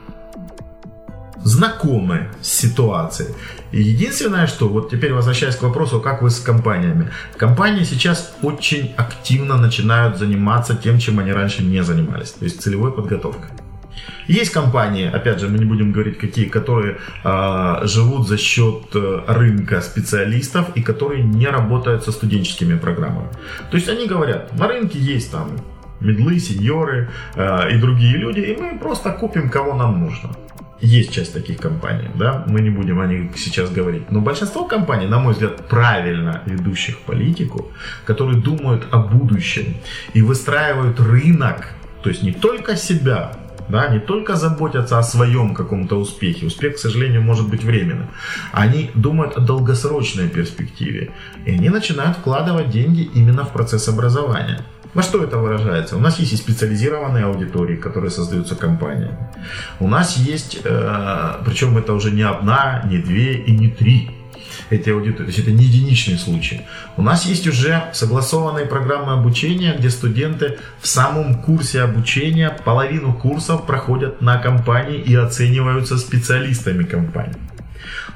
знакомы с ситуацией. Единственное, что вот теперь возвращаясь к вопросу, как вы с компаниями. Компании сейчас очень активно начинают заниматься тем, чем они раньше не занимались, то есть целевой подготовкой. Есть компании, опять же, мы не будем говорить какие, которые э, живут за счет э, рынка специалистов и которые не работают со студенческими программами. То есть они говорят, на рынке есть там медлы, сеньоры э, и другие люди, и мы просто купим, кого нам нужно. Есть часть таких компаний, да, мы не будем о них сейчас говорить. Но большинство компаний, на мой взгляд, правильно ведущих политику, которые думают о будущем и выстраивают рынок, то есть не только себя, да, не только заботятся о своем каком-то успехе, успех, к сожалению, может быть временным, они думают о долгосрочной перспективе, и они начинают вкладывать деньги именно в процесс образования. На что это выражается? У нас есть и специализированные аудитории, которые создаются компаниями. У нас есть, э, причем это уже не одна, не две и не три эти аудитории. То есть это не единичный случай. У нас есть уже согласованные программы обучения, где студенты в самом курсе обучения половину курсов проходят на компании и оцениваются специалистами компании.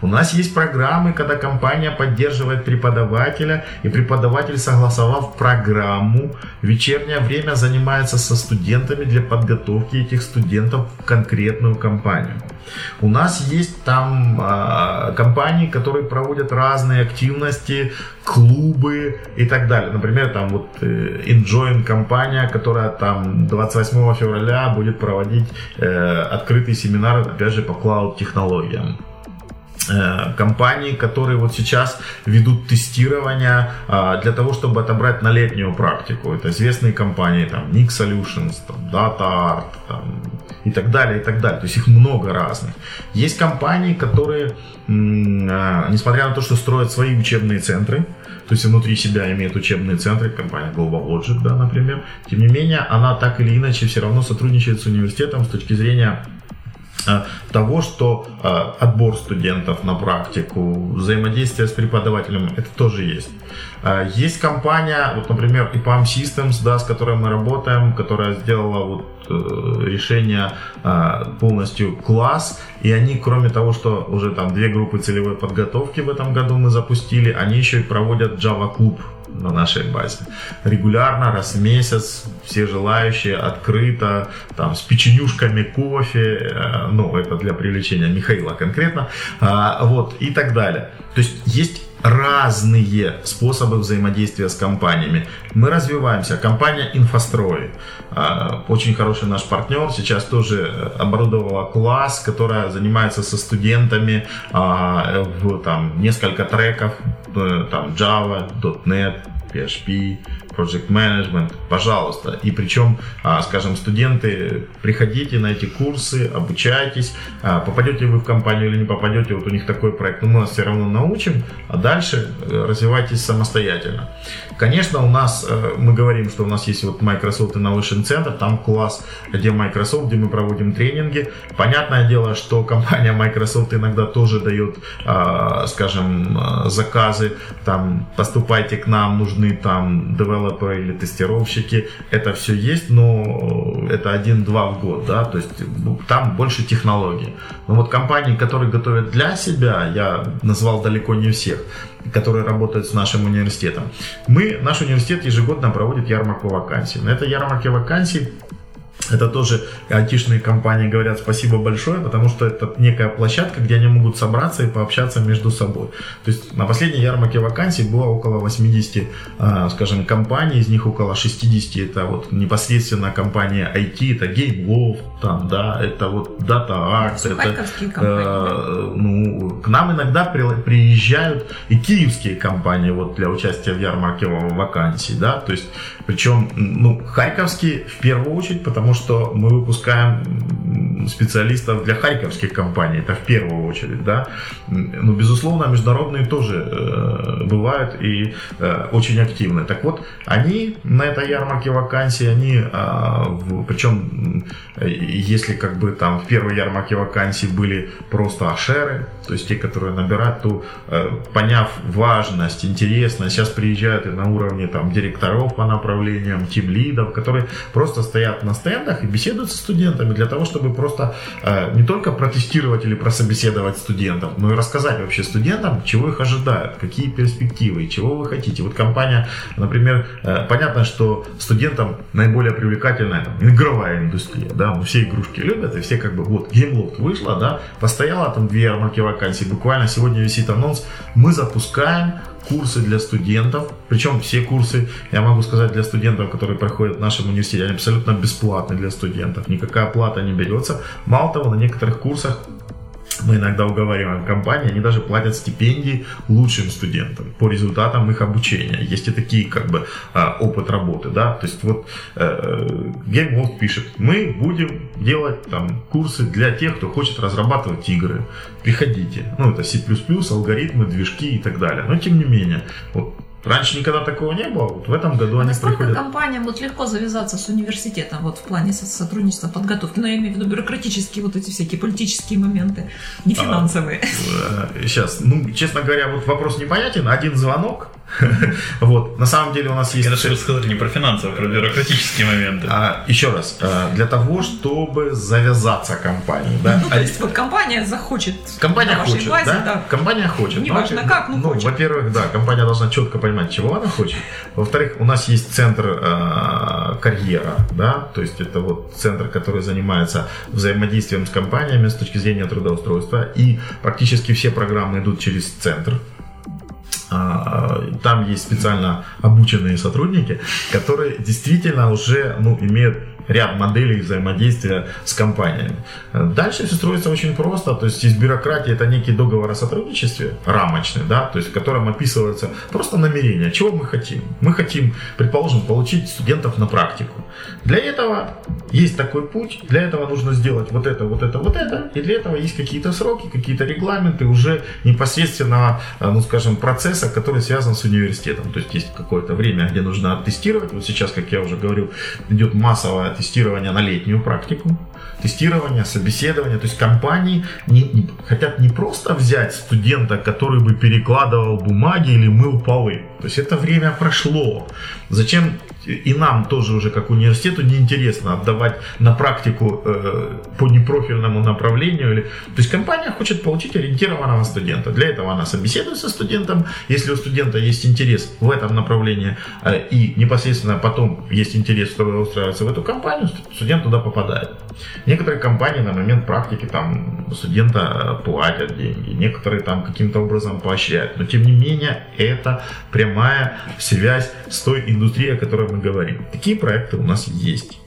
У нас есть программы, когда компания поддерживает преподавателя, и преподаватель, согласовав программу, в вечернее время занимается со студентами для подготовки этих студентов в конкретную компанию. У нас есть там э, компании, которые проводят разные активности, клубы и так далее. Например, там вот э, Enjoin компания, которая там 28 февраля будет проводить э, открытый семинар, опять же, по клауд-технологиям. Э, компаний, которые вот сейчас ведут тестирование а, для того, чтобы отобрать на летнюю практику. Это известные компании, там, Nick Solutions, там, DataArt там, и так далее, и так далее. То есть их много разных. Есть компании, которые, а, несмотря на то, что строят свои учебные центры, то есть внутри себя имеет учебные центры, компания Global Logic, да, например, тем не менее, она так или иначе все равно сотрудничает с университетом с точки зрения Э, того, что э, отбор студентов на практику, взаимодействие с преподавателем, это тоже есть. Э, есть компания, вот, например, EPAM Systems, да, с которой мы работаем, которая сделала вот, решение полностью класс, и они, кроме того, что уже там две группы целевой подготовки в этом году мы запустили, они еще и проводят Java клуб на нашей базе. Регулярно, раз в месяц, все желающие, открыто, там, с печенюшками кофе, э, ну, это для привлечения Михаила конкретно, а, вот, и так далее. То есть есть разные способы взаимодействия с компаниями. Мы развиваемся. Компания Инфострой, а, очень хороший наш партнер, сейчас тоже оборудовала класс, которая занимается со студентами а, в там, несколько треков, э, там Java, .NET, PHP, Project Management, пожалуйста. И причем, а, скажем, студенты, приходите на эти курсы, обучайтесь, а, попадете вы в компанию или не попадете, вот у них такой проект, но мы вас все равно научим, а дальше э, развивайтесь самостоятельно. Конечно, у нас, э, мы говорим, что у нас есть вот Microsoft Innovation Center, там класс, где Microsoft, где мы проводим тренинги. Понятное дело, что компания Microsoft иногда тоже дает, а, скажем, заказы, там, поступайте к нам, нужны там developers девелоперы или тестировщики, это все есть, но это один-два в год, да, то есть там больше технологий. Но вот компании, которые готовят для себя, я назвал далеко не всех, которые работают с нашим университетом. Мы, наш университет ежегодно проводит ярмарку вакансий. На этой ярмарке вакансий это тоже айтишные компании говорят спасибо большое, потому что это некая площадка, где они могут собраться и пообщаться между собой. То есть на последней ярмарке вакансий было около 80, а, скажем, компаний, из них около 60 это вот непосредственно компания IT, это GameLoft, там, да, это вот DataArt, это, э, ну, к нам иногда приезжают и киевские компании вот для участия в ярмарке вакансий, да, то есть причем, ну, харьковские в первую очередь, потому что мы выпускаем специалистов для харьковских компаний, это в первую очередь, да. Ну, безусловно, международные тоже э, бывают и э, очень активны. Так вот, они на этой ярмарке вакансий, они, э, причем, если как бы там в первой ярмарке вакансий были просто ашеры, то есть те, которые набирают, то поняв важность, интересность, сейчас приезжают и на уровне там директоров по направлениям, тим-лидов, которые просто стоят на стендах и беседуют со студентами для того, чтобы просто э, не только протестировать или прособеседовать студентов, но и рассказать вообще студентам, чего их ожидают, какие перспективы, чего вы хотите. Вот компания, например, э, понятно, что студентам наиболее привлекательная там, игровая индустрия, да, мы все игрушки любят, и все как бы, вот, Gameloft вышла, да, постояла там две ярмарки вакансий, буквально сегодня висит анонс, мы запускаем курсы для студентов, причем все курсы, я могу сказать, для студентов, которые проходят в нашем университете, они абсолютно бесплатны для студентов, никакая плата не берется. Мало того, на некоторых курсах мы иногда уговариваем компании, они даже платят стипендии лучшим студентам по результатам их обучения. Есть и такие как бы а, опыт работы, да, то есть вот э, GameWorld пишет, мы будем делать там курсы для тех, кто хочет разрабатывать игры, приходите, ну это C++, алгоритмы, движки и так далее, но тем не менее, вот Раньше никогда такого не было, вот в этом году а они насколько приходят... компаниям вот легко завязаться с университетом вот в плане сотрудничества, подготовки? Но ну, я имею в виду бюрократические вот эти всякие политические моменты, не а, финансовые. А, сейчас, ну, честно говоря, вот вопрос непонятен. Один звонок, Вот. На самом деле у нас есть... Вы сказали не про финансовые, а про бюрократические моменты. А, еще раз. А, для того, чтобы завязаться компанией. Да? Ну, то есть вот компания захочет Компания хочет, базе, да? да? Компания хочет. Неважно ну, как, но ну, хочет. Во-первых, да, компания должна четко понимать, чего она хочет. Во-вторых, у нас есть центр э, карьера, да, то есть это вот центр, который занимается взаимодействием с компаниями с точки зрения трудоустройства. И практически все программы идут через центр. А, там есть специально обученные сотрудники, которые действительно уже ну, имеют ряд моделей взаимодействия с компаниями. Дальше все строится очень просто, то есть из бюрократии это некий договор о сотрудничестве, рамочный, да, то есть в котором описывается просто намерение, чего мы хотим. Мы хотим, предположим, получить студентов на практику. Для этого есть такой путь, для этого нужно сделать вот это, вот это, вот это, и для этого есть какие-то сроки, какие-то регламенты уже непосредственно, ну скажем, процесса, который связан с университетом. То есть есть какое-то время, где нужно оттестировать. Вот сейчас, как я уже говорил, идет массовое тестирование на летнюю практику, тестирование, собеседование. То есть компании не, не, хотят не просто взять студента, который бы перекладывал бумаги или мыл полы. То есть это время прошло. Зачем и нам тоже уже как университету неинтересно отдавать на практику э, по непрофильному направлению. Или... То есть компания хочет получить ориентированного студента. Для этого она собеседует со студентом. Если у студента есть интерес в этом направлении э, и непосредственно потом есть интерес, чтобы устраиваться в эту компанию, студент туда попадает. Некоторые компании на момент практики там студента платят деньги, некоторые там каким-то образом поощряют. Но тем не менее это прямая связь с той индустрией, о которой мы говорим. Такие проекты у нас есть.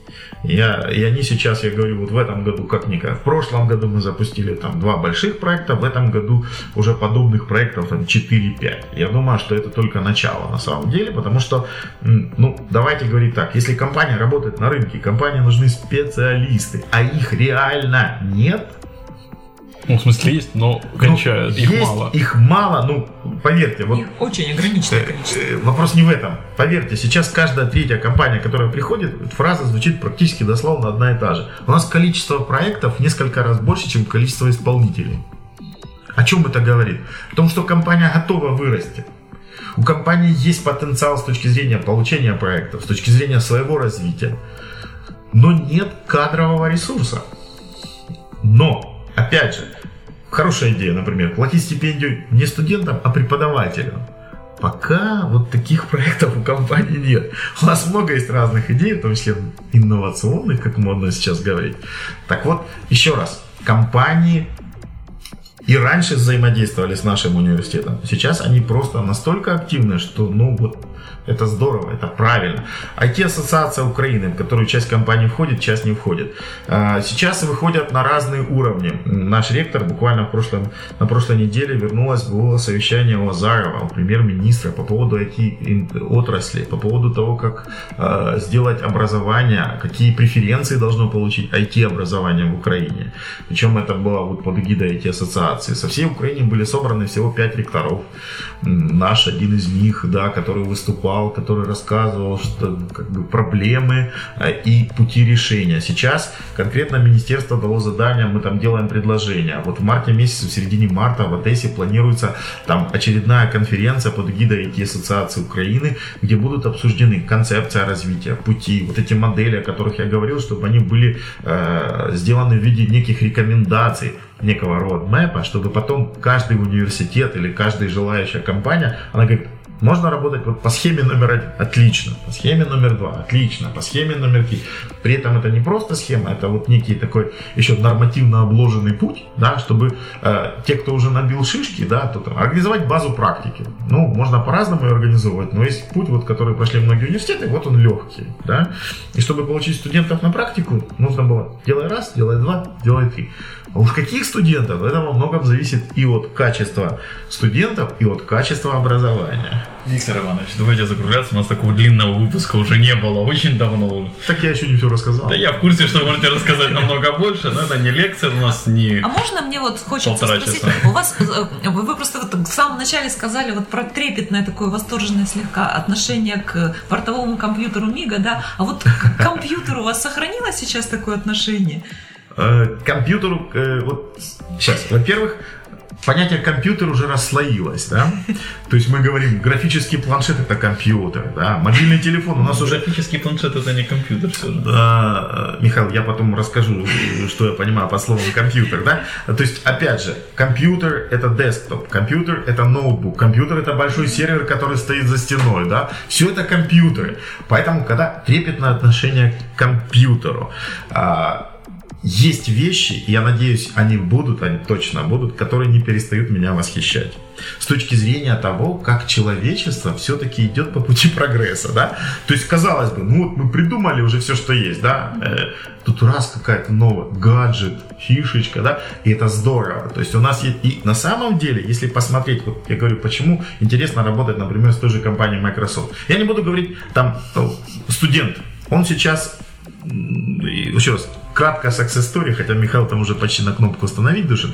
Я, и они сейчас, я говорю, вот в этом году как никак. В прошлом году мы запустили там два больших проекта, в этом году уже подобных проектов там 4-5. Я думаю, что это только начало на самом деле, потому что, ну, давайте говорить так, если компания работает на рынке, компании нужны специалисты, а их реально нет, ну, в смысле, есть, но кончают. Ну, их есть, мало. Их мало, ну, поверьте. Вот, их очень ограниченное э, количество. Э, вопрос не в этом. Поверьте, сейчас каждая третья компания, которая приходит, фраза звучит практически дословно одна и та же. У нас количество проектов несколько раз больше, чем количество исполнителей. О чем это говорит? О том, что компания готова вырасти. У компании есть потенциал с точки зрения получения проектов, с точки зрения своего развития. Но нет кадрового ресурса. Но Опять же, хорошая идея, например, платить стипендию не студентам, а преподавателям. Пока вот таких проектов у компании нет. У нас много есть разных идей, в том числе инновационных, как модно сейчас говорить. Так вот, еще раз, компании и раньше взаимодействовали с нашим университетом. Сейчас они просто настолько активны, что, ну, вот Это здорово, это правильно. IT-ассоциация Украины, в которую часть компаний входит, часть не входит. А, сейчас выходят на разные уровни. Наш ректор буквально в прошлом, на прошлой неделе вернулась было совещание у Азарова, у премьер-министра по поводу IT-отрасли, по поводу того, как а, сделать образование, какие преференции должно получить IT-образование в Украине. Причем это было вот под эгидой IT-ассоциации. Со всей Украины были собраны всего 5 ректоров. Наш один из них, да, который выступал, который рассказывал, что как бы проблемы а, и пути решения. Сейчас конкретно министерство дало задание, мы там делаем предложение. Вот в марте месяце, в середине марта в Одессе планируется там очередная конференция под эгидой IT-ассоциации Украины, где будут обсуждены концепция развития, пути, вот эти модели, о которых я говорил, чтобы они были э, сделаны в виде неких рекомендаций, некого родмэпа, чтобы потом каждый университет или каждая желающая компания, она говорит, можно работать вот по схеме номер один, отлично, по схеме номер два, отлично, по схеме номер три. При этом это не просто схема, это вот некий такой еще нормативно обложенный путь, да, чтобы э, те, кто уже набил шишки, да, то там, организовать базу практики. Ну, можно по-разному ее организовывать, но есть путь, вот, который прошли многие университеты, вот он легкий, да. И чтобы получить студентов на практику, нужно было делай раз, делай два, делай три. А уж каких студентов? Это во многом зависит и от качества студентов, и от качества образования. Виктор Иванович, давайте закругляться. У нас такого длинного выпуска уже не было, очень давно. Так я еще не все рассказал. Да я в курсе, что вы можете рассказать намного больше, но это не лекция у нас, не А можно мне вот хочется спросить, часа. у вас, э, вы просто вот в самом начале сказали вот про трепетное такое восторженное слегка отношение к бортовому компьютеру МИГа, да, а вот к компьютеру у вас сохранилось сейчас такое отношение? Э, компьютеру, э, вот сейчас, во-первых, понятие компьютер уже расслоилось, да? То есть мы говорим, графический планшет это компьютер, да? Мобильный телефон у нас уже... Графический планшет это не компьютер все же. Да, Михаил, я потом расскажу, что я понимаю по слову компьютер, да? То есть, опять же, компьютер это десктоп, компьютер это ноутбук, компьютер это большой сервер, который стоит за стеной, да? Все это компьютеры. Поэтому, когда трепетное отношение к компьютеру, а, есть вещи, я надеюсь, они будут, они точно будут, которые не перестают меня восхищать. С точки зрения того, как человечество все-таки идет по пути прогресса, да? То есть, казалось бы, ну вот мы придумали уже все, что есть, да? Э, тут раз какая-то новая гаджет, фишечка, да? И это здорово. То есть у нас есть... И на самом деле, если посмотреть, вот я говорю, почему интересно работать, например, с той же компанией Microsoft. Я не буду говорить, там, студент, он сейчас еще раз, краткая story, хотя Михаил там уже почти на кнопку «Остановить» душит.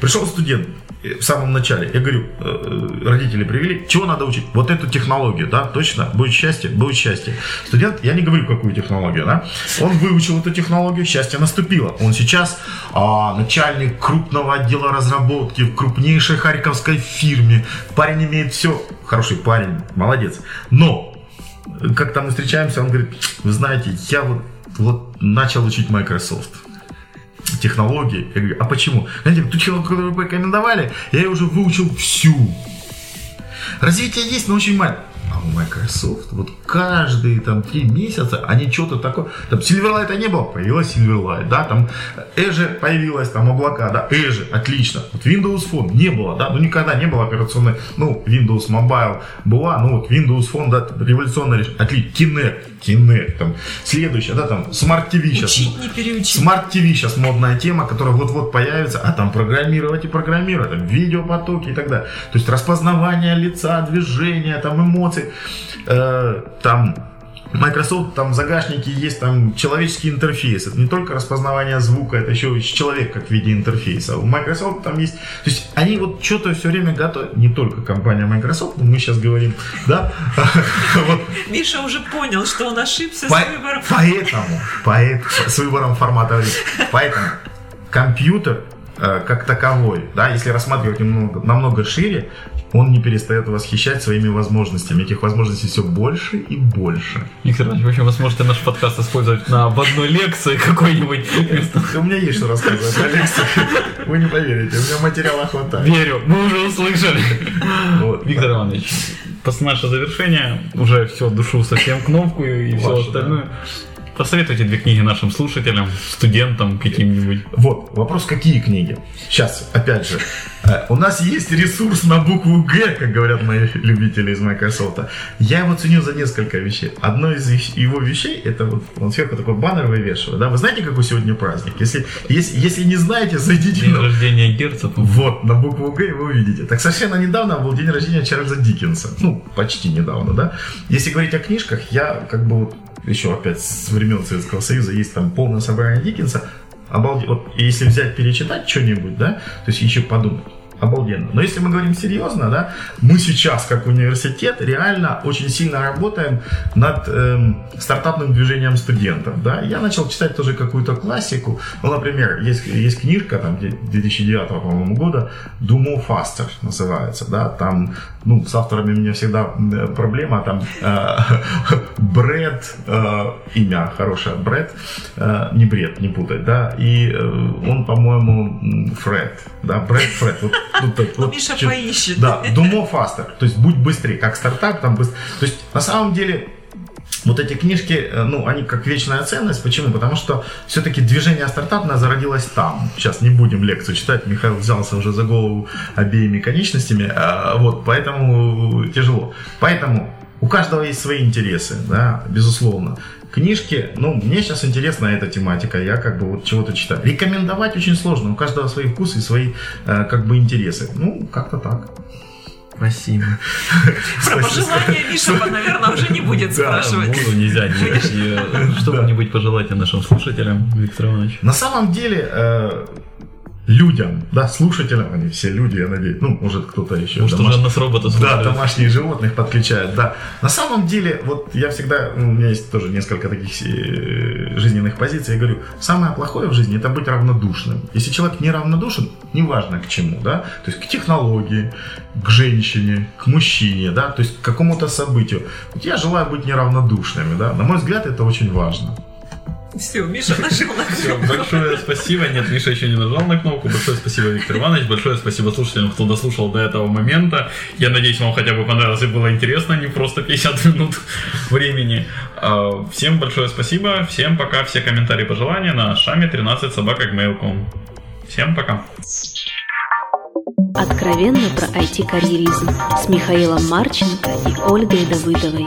Пришел студент э, в самом начале, я говорю, э, родители привели, чего надо учить? Вот эту технологию, да, точно, будет счастье, будет счастье. Студент, я не говорю, какую технологию, да, он выучил эту технологию, счастье наступило. Он сейчас а, начальник крупного отдела разработки в крупнейшей харьковской фирме. Парень имеет все, хороший парень, молодец. Но как там мы встречаемся, он говорит, вы знаете, я вот вот начал учить Microsoft технологии. Я говорю, а почему? Знаете, ту технологию, которую вы порекомендовали, я уже выучил всю. Развитие есть, но очень маленькое. А у Microsoft вот каждые там три месяца они что-то такое... Там Silverlight не было, появилась Silverlight, да, там Azure появилась, там облака, да, Azure, отлично. Вот Windows Phone не было, да, ну никогда не было операционной, ну, Windows Mobile была, ну вот Windows Phone, да, революционное решение. Отлично, Kinect, Kinect, там, следующее, да, там, Smart TV сейчас. Учить, не переучить. Smart TV сейчас модная тема, которая вот-вот появится, а там программировать и программировать, там, видеопотоки и так далее. То есть распознавание лица, движения, там, эмоций, э, там, Microsoft там в загашнике есть там человеческий интерфейс. Это не только распознавание звука, это еще человек как в виде интерфейса. У Microsoft там есть... То есть они вот что-то все время готовят. Не только компания Microsoft, но мы сейчас говорим, да? Миша уже понял, что он ошибся с выбором. Поэтому, поэтому с выбором формата. Поэтому компьютер э, как таковой, да, если рассматривать немного, намного шире, он не перестает восхищать своими возможностями. Этих возможностей все больше и больше. Виктор Иванович, в общем, вы сможете наш подкаст использовать на в одной лекции какой-нибудь. У меня есть что рассказывать на лекции. Вы не поверите, у меня материала хватает. Верю, мы уже услышали. Виктор Иванович, после нашего завершения уже все, душу совсем кнопку и все остальное. Посоветуйте две книги нашим слушателям, студентам каким-нибудь. Вот, вопрос, какие книги? Сейчас, опять же, э, у нас есть ресурс на букву Г, как говорят мои любители из Microsoft. Я его ценю за несколько вещей. Одно из его вещей, это вот он сверху такой баннер вывешивает. Да? Вы знаете, какой сегодня праздник? Если, если, если не знаете, зайдите День на... рождения Герца. Вот, на букву Г и вы увидите. Так совершенно недавно был день рождения Чарльза Диккенса. Ну, почти недавно, да? Если говорить о книжках, я как бы вот еще опять с времен Советского Союза есть там полное собрание Диккенса. Обалде... Вот если взять, перечитать что-нибудь, да, то есть еще подумать обалденно. Но если мы говорим серьезно, да, мы сейчас, как университет, реально очень сильно работаем над эм, стартапным движением студентов. Да. Я начал читать тоже какую-то классику. Ну, например, есть, есть книжка там, 2009 по-моему, года «Do More Faster» называется. Да. Там ну, с авторами у меня всегда проблема. Там э, э, имя хорошее, Брэд, э, не Бред, не путать, да, и э, он, по-моему, Фред, да, Брэд Фред. Ну, так, вот, Миша чуть, поищет. Да, Думо Faster. То есть будь быстрее, как стартап, там быстро. То есть на самом деле вот эти книжки, э, ну, они как вечная ценность. Почему? Потому что все-таки движение стартапное зародилось там. Сейчас не будем лекцию читать, Михаил взялся уже за голову обеими конечностями, а, вот, поэтому тяжело. Поэтому у каждого есть свои интересы, да, безусловно. Книжки, ну, мне сейчас интересна эта тематика, я как бы вот чего-то читаю. Рекомендовать очень сложно, у каждого свои вкусы и свои э, как бы интересы. Ну, как-то так. Спасибо. Про пожелания Миша, наверное, уже не будет спрашивать. Буду, нельзя. Э, что-нибудь пожелать нашим слушателям, Виктор Иванович? На самом деле, э, людям, да, слушателям, они все люди, я надеюсь, ну, может, кто-то еще. Может, домаш... уже нас роботы слушают. Да, домашних животных подключают, да. На самом деле, вот я всегда, у меня есть тоже несколько таких э, жизненных позиций, я говорю, самое плохое в жизни – это быть равнодушным. Если человек не равнодушен, неважно к чему, да, то есть к технологии, к женщине, к мужчине, да, то есть к какому-то событию. Вот я желаю быть неравнодушными, да, на мой взгляд, это очень важно. Все, Миша нажал на кнопку. Все, большое спасибо. Нет, Миша еще не нажал на кнопку. Большое спасибо, Виктор Иванович. Большое спасибо слушателям, кто дослушал до этого момента. Я надеюсь, вам хотя бы понравилось и было интересно, не просто 50 минут времени. А, всем большое спасибо. Всем пока. Все комментарии, пожелания на шаме 13 собака Всем пока. Откровенно про IT-карьеризм с Михаилом Марченко и Ольгой Давыдовой.